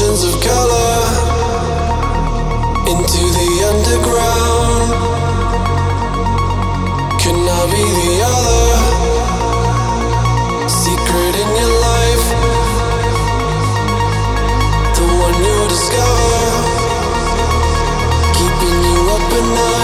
oceans of color into the underground. Can I be the other secret in your life? The one you discover, keeping you up at night.